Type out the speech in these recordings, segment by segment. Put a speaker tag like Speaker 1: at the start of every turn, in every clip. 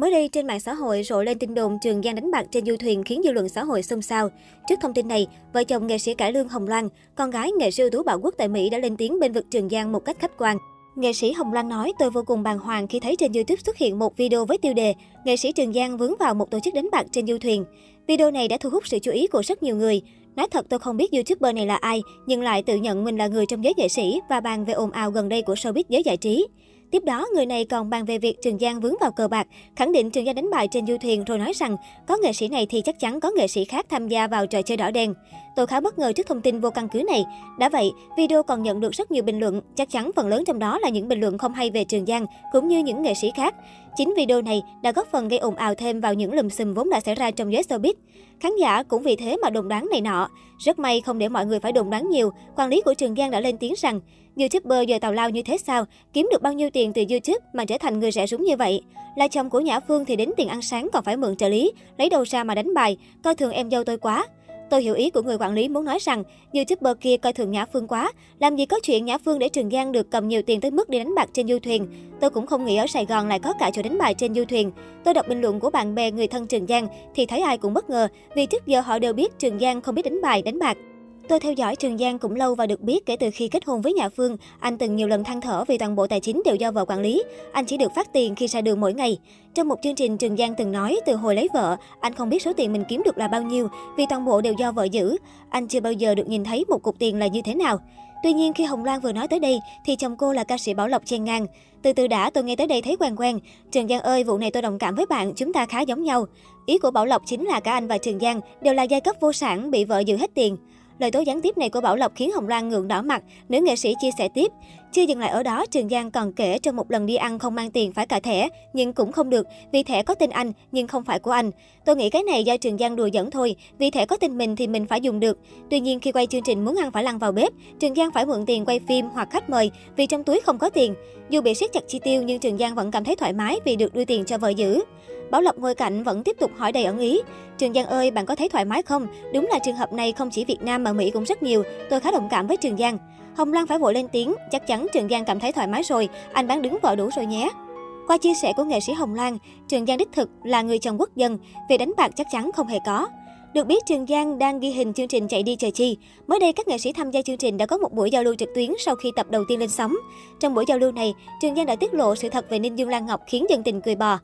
Speaker 1: Mới đây trên mạng xã hội rộ lên tin đồn Trường Giang đánh bạc trên du thuyền khiến dư luận xã hội xôn xao. Trước thông tin này, vợ chồng nghệ sĩ cải lương Hồng Loan, con gái nghệ sĩ ưu tú Bảo Quốc tại Mỹ đã lên tiếng bên vực Trường Giang một cách khách quan. Nghệ sĩ Hồng Loan nói, tôi vô cùng bàng hoàng khi thấy trên YouTube xuất hiện một video với tiêu đề Nghệ sĩ Trường Giang vướng vào một tổ chức đánh bạc trên du thuyền. Video này đã thu hút sự chú ý của rất nhiều người. Nói thật tôi không biết YouTuber này là ai, nhưng lại tự nhận mình là người trong giới nghệ sĩ và bàn về ồn ào gần đây của showbiz giới giải trí. Tiếp đó, người này còn bàn về việc Trường Giang vướng vào cờ bạc, khẳng định Trường Giang đánh bài trên du thuyền rồi nói rằng có nghệ sĩ này thì chắc chắn có nghệ sĩ khác tham gia vào trò chơi đỏ đen. Tôi khá bất ngờ trước thông tin vô căn cứ này. Đã vậy, video còn nhận được rất nhiều bình luận, chắc chắn phần lớn trong đó là những bình luận không hay về Trường Giang, cũng như những nghệ sĩ khác. Chính video này đã góp phần gây ồn ào thêm vào những lùm xùm vốn đã xảy ra trong giới showbiz. Khán giả cũng vì thế mà đồn đoán này nọ. Rất may không để mọi người phải đồn đoán nhiều, quản lý của Trường Giang đã lên tiếng rằng YouTuber giờ tào lao như thế sao, kiếm được bao nhiêu tiền từ YouTube mà trở thành người rẻ rúng như vậy. Là chồng của Nhã Phương thì đến tiền ăn sáng còn phải mượn trợ lý, lấy đâu ra mà đánh bài, coi thường em dâu tôi quá. Tôi hiểu ý của người quản lý muốn nói rằng, YouTuber kia coi thường Nhã Phương quá. Làm gì có chuyện Nhã Phương để Trường Giang được cầm nhiều tiền tới mức đi đánh bạc trên du thuyền. Tôi cũng không nghĩ ở Sài Gòn lại có cả chỗ đánh bài trên du thuyền. Tôi đọc bình luận của bạn bè người thân Trường Giang thì thấy ai cũng bất ngờ vì trước giờ họ đều biết Trường Giang không biết đánh bài, đánh bạc. Tôi theo dõi Trường Giang cũng lâu và được biết kể từ khi kết hôn với nhà Phương, anh từng nhiều lần than thở vì toàn bộ tài chính đều do vợ quản lý. Anh chỉ được phát tiền khi ra đường mỗi ngày. Trong một chương trình, Trường Giang từng nói từ hồi lấy vợ, anh không biết số tiền mình kiếm được là bao nhiêu vì toàn bộ đều do vợ giữ. Anh chưa bao giờ được nhìn thấy một cục tiền là như thế nào. Tuy nhiên khi Hồng Loan vừa nói tới đây thì chồng cô là ca sĩ Bảo Lộc chen ngang. Từ từ đã tôi nghe tới đây thấy quen quen. Trường Giang ơi, vụ này tôi đồng cảm với bạn, chúng ta khá giống nhau. Ý của Bảo Lộc chính là cả anh và Trường Giang đều là giai cấp vô sản bị vợ giữ hết tiền. Lời tố gián tiếp này của Bảo Lộc khiến Hồng Loan ngượng đỏ mặt, nữ nghệ sĩ chia sẻ tiếp. Chưa dừng lại ở đó, Trường Giang còn kể trong một lần đi ăn không mang tiền phải cả thẻ, nhưng cũng không được, vì thẻ có tên anh, nhưng không phải của anh. Tôi nghĩ cái này do Trường Giang đùa dẫn thôi, vì thẻ có tên mình thì mình phải dùng được. Tuy nhiên khi quay chương trình muốn ăn phải lăn vào bếp, Trường Giang phải mượn tiền quay phim hoặc khách mời vì trong túi không có tiền. Dù bị siết chặt chi tiêu nhưng Trường Giang vẫn cảm thấy thoải mái vì được đưa tiền cho vợ giữ. Bảo Lộc ngồi cạnh vẫn tiếp tục hỏi đầy ẩn ý. Trường Giang ơi, bạn có thấy thoải mái không? Đúng là trường hợp này không chỉ Việt Nam mà Mỹ cũng rất nhiều. Tôi khá đồng cảm với Trường Giang. Hồng Loan phải vội lên tiếng, chắc chắn Trường Giang cảm thấy thoải mái rồi, anh bán đứng vợ đủ rồi nhé. Qua chia sẻ của nghệ sĩ Hồng Loan, Trường Giang đích thực là người chồng quốc dân, về đánh bạc chắc chắn không hề có. Được biết, Trường Giang đang ghi hình chương trình Chạy đi chờ chi. Mới đây, các nghệ sĩ tham gia chương trình đã có một buổi giao lưu trực tuyến sau khi tập đầu tiên lên sóng. Trong buổi giao lưu này, Trường Giang đã tiết lộ sự thật về Ninh Dương Lan Ngọc khiến dân tình cười bò.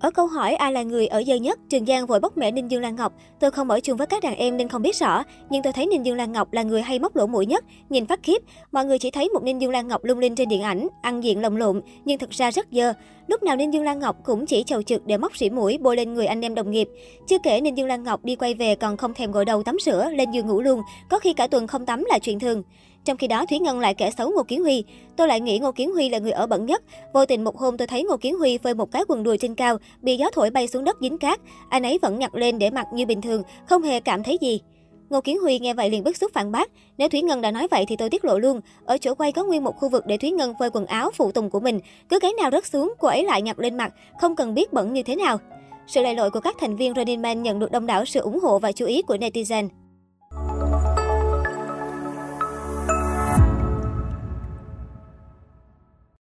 Speaker 1: Ở câu hỏi ai là người ở dơ nhất, Trường Giang vội bóc mẹ Ninh Dương Lan Ngọc. Tôi không ở chung với các đàn em nên không biết rõ, nhưng tôi thấy Ninh Dương Lan Ngọc là người hay móc lỗ mũi nhất, nhìn phát khiếp. Mọi người chỉ thấy một Ninh Dương Lan Ngọc lung linh trên điện ảnh, ăn diện lồng lộn, nhưng thực ra rất dơ. Lúc nào Ninh Dương Lan Ngọc cũng chỉ chầu trực để móc sỉ mũi bôi lên người anh em đồng nghiệp. Chưa kể Ninh Dương Lan Ngọc đi quay về còn không thèm gội đầu tắm sữa, lên giường ngủ luôn, có khi cả tuần không tắm là chuyện thường. Trong khi đó, Thúy Ngân lại kẻ xấu Ngô Kiến Huy. Tôi lại nghĩ Ngô Kiến Huy là người ở bẩn nhất. Vô tình một hôm tôi thấy Ngô Kiến Huy phơi một cái quần đùi trên cao, bị gió thổi bay xuống đất dính cát. Anh ấy vẫn nhặt lên để mặc như bình thường, không hề cảm thấy gì. Ngô Kiến Huy nghe vậy liền bức xúc phản bác. Nếu Thúy Ngân đã nói vậy thì tôi tiết lộ luôn. Ở chỗ quay có nguyên một khu vực để Thúy Ngân phơi quần áo phụ tùng của mình. Cứ cái nào rớt xuống, cô ấy lại nhặt lên mặt, không cần biết bẩn như thế nào. Sự lầy lội của các thành viên Running Man nhận được đông đảo sự ủng hộ và chú ý của netizen.